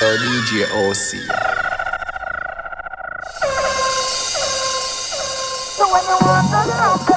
Yo, DJ OC. Anything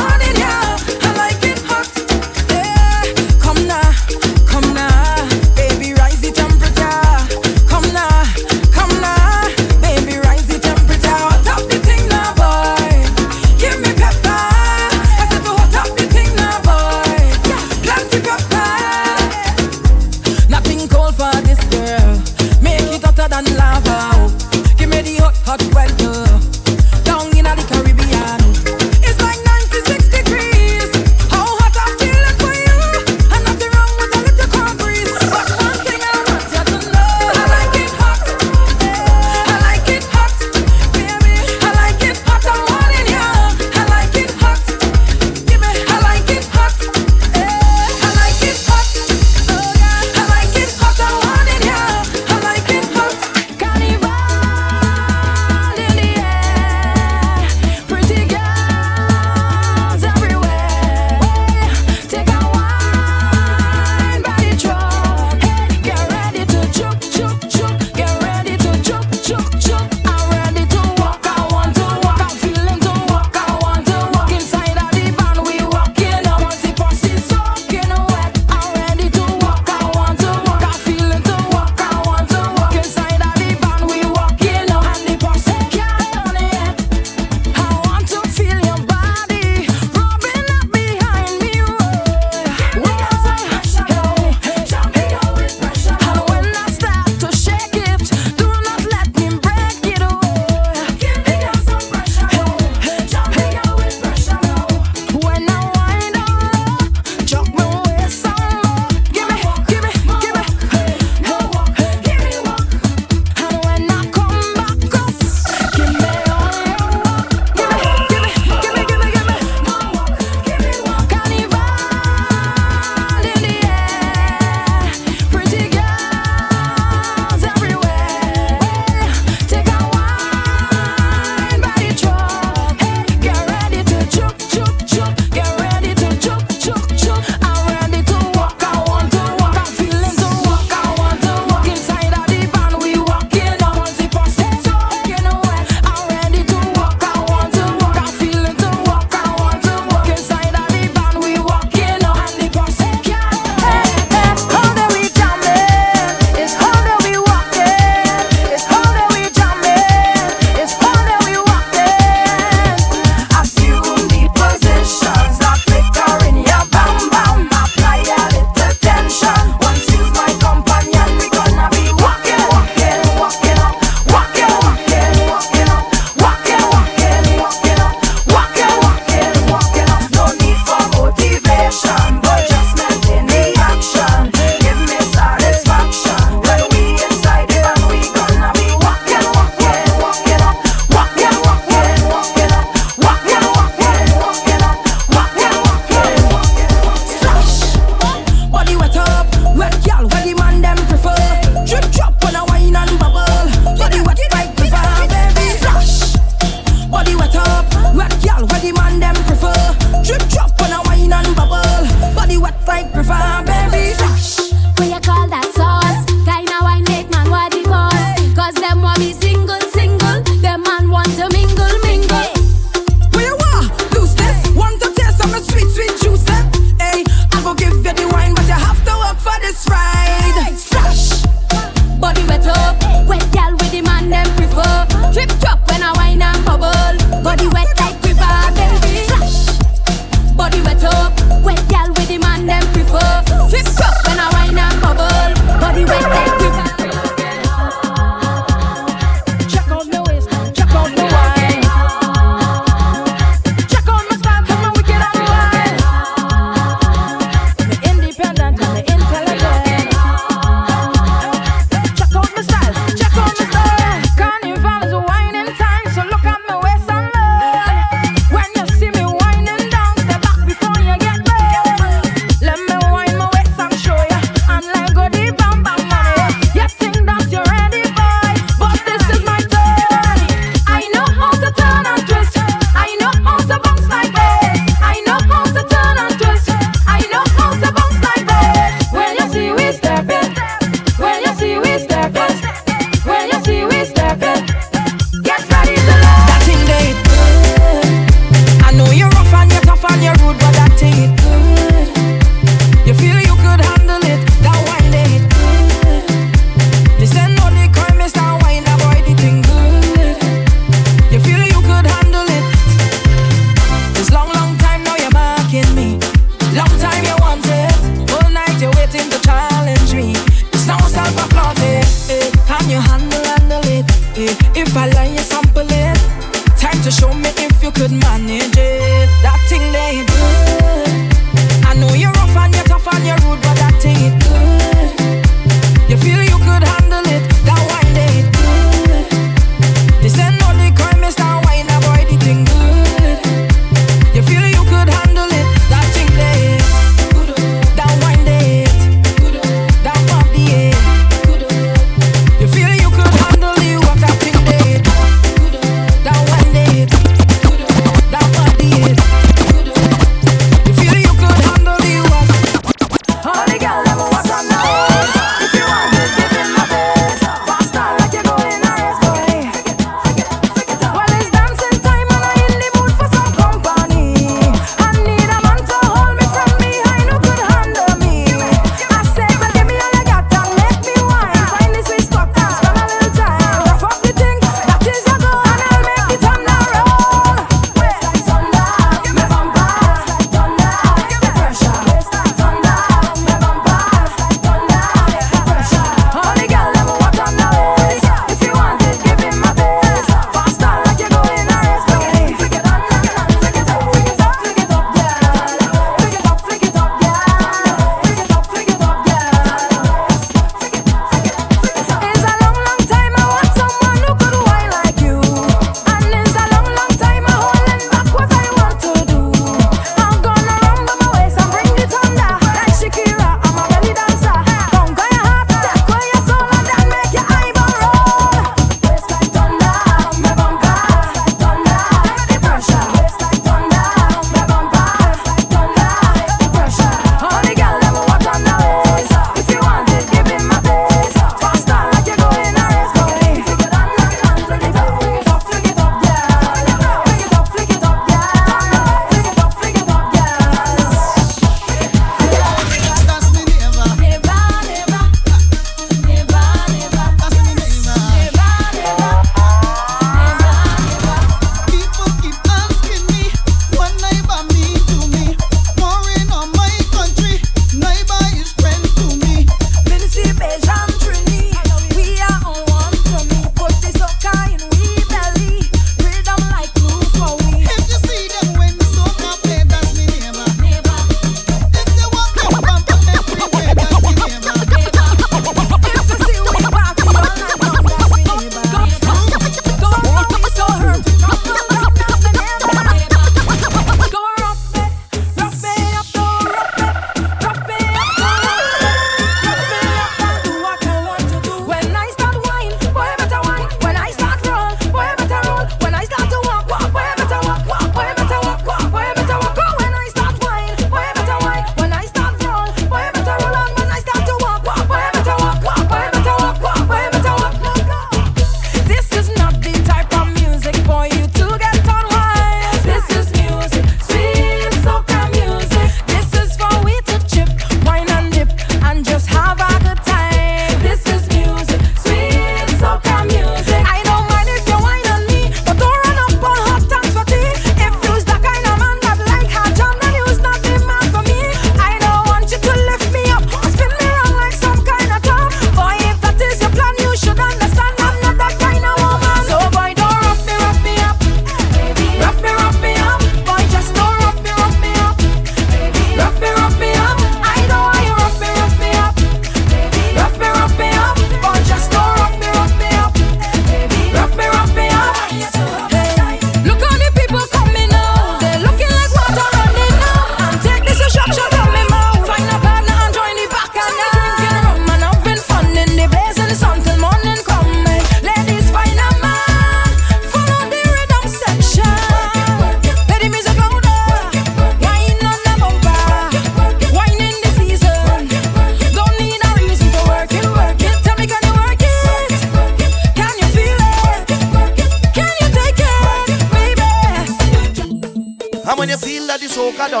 when you feel that the soca done,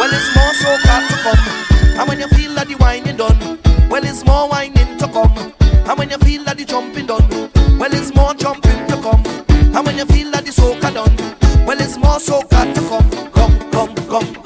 well, it's more soca to come. And when you feel that the whining done, well, it's more whining to come. And when you feel that the jumping done, well, it's more jumping to come. And when you feel that the soca done, well, it's more soca to come. Come, come, come.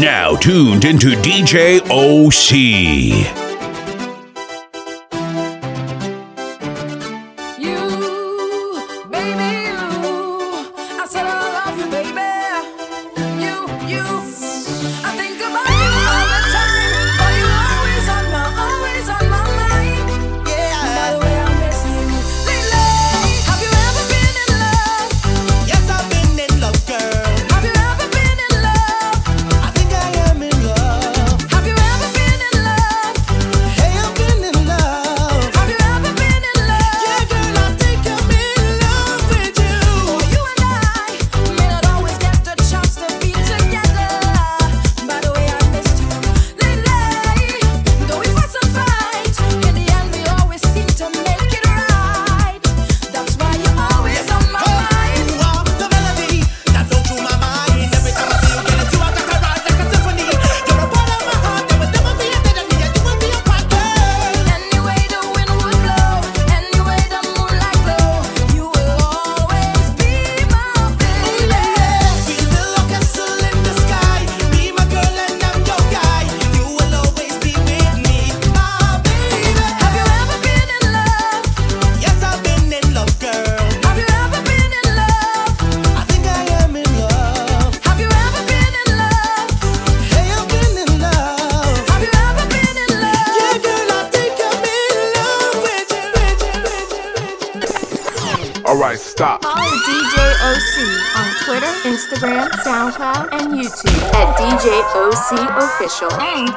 Now tuned into DJ OC.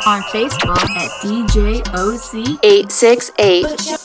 On Facebook at DJOC868.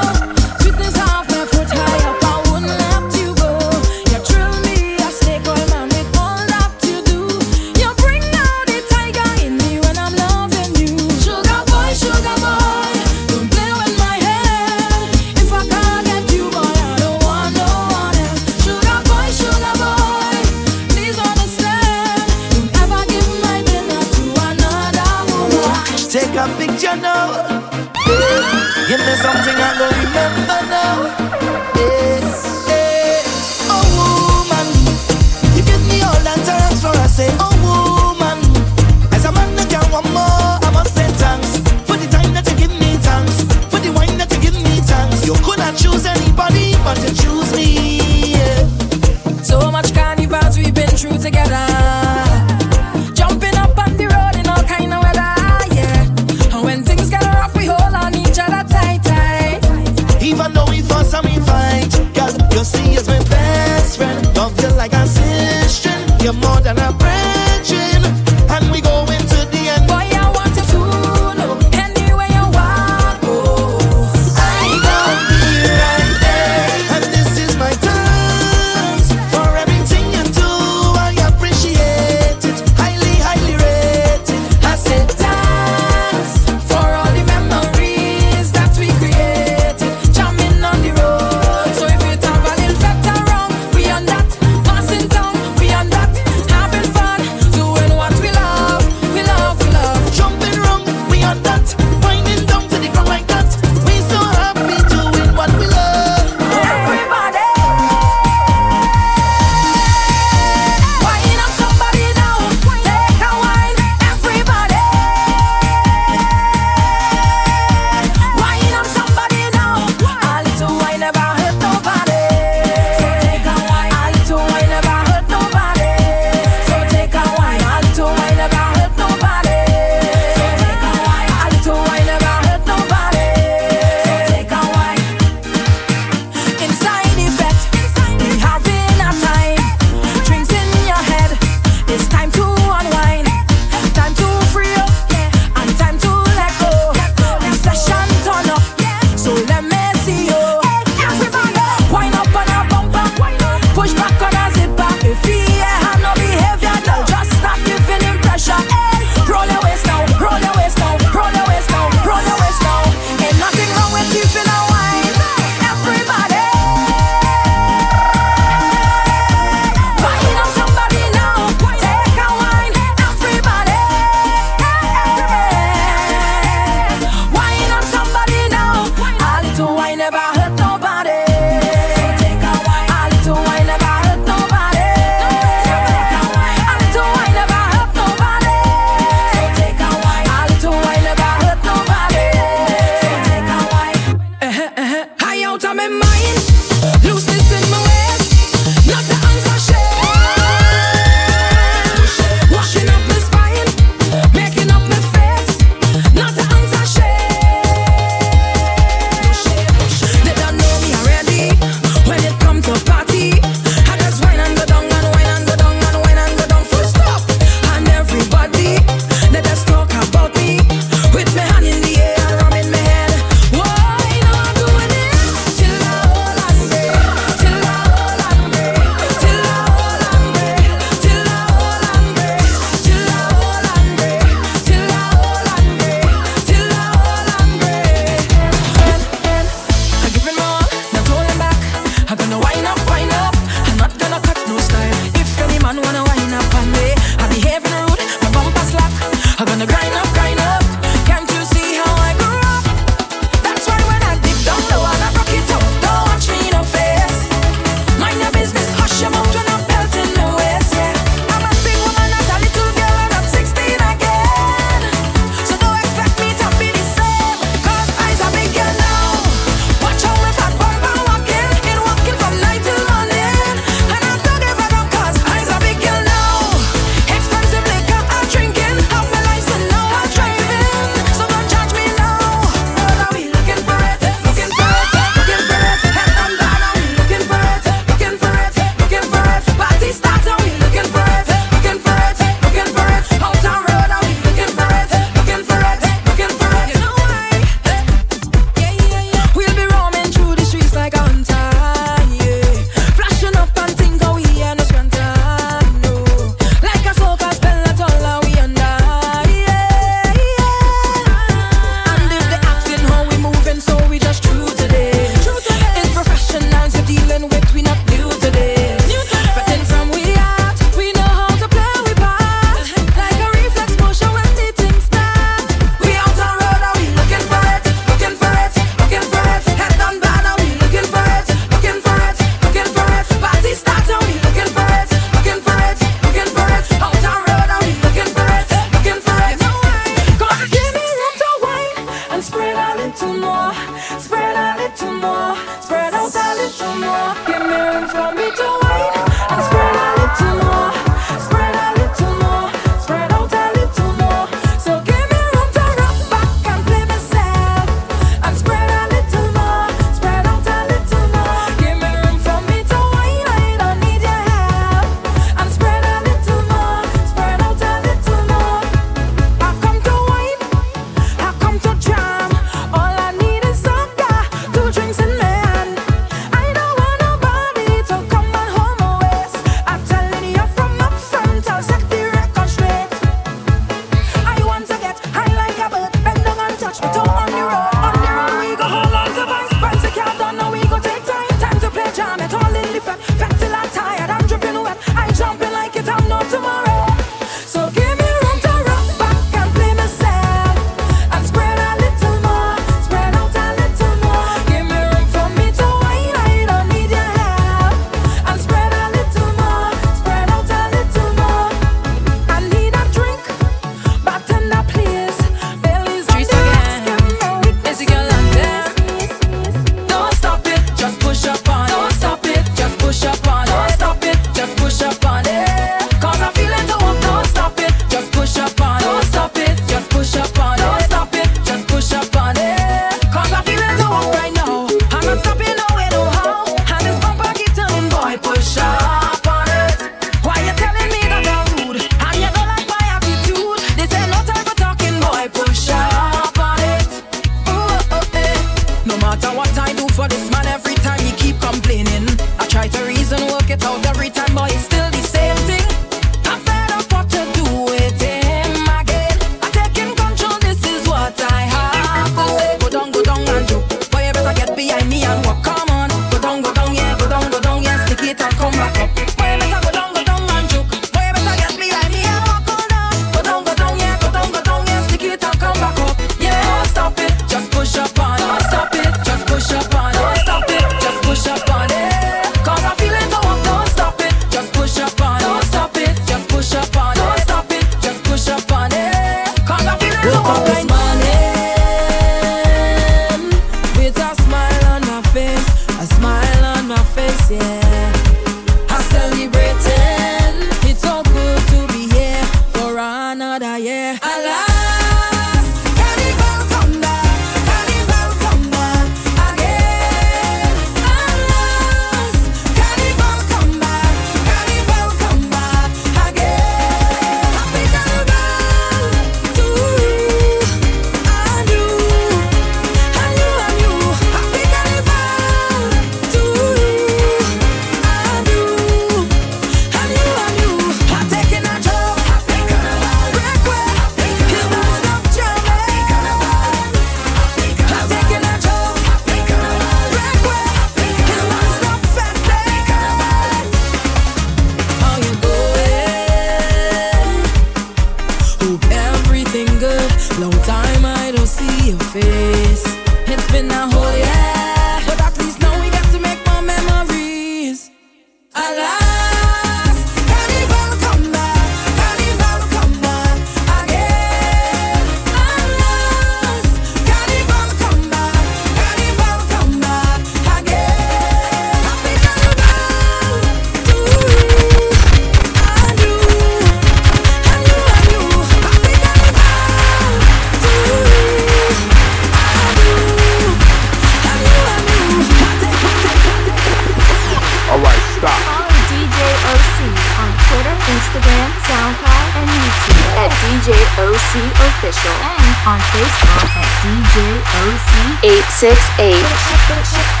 868.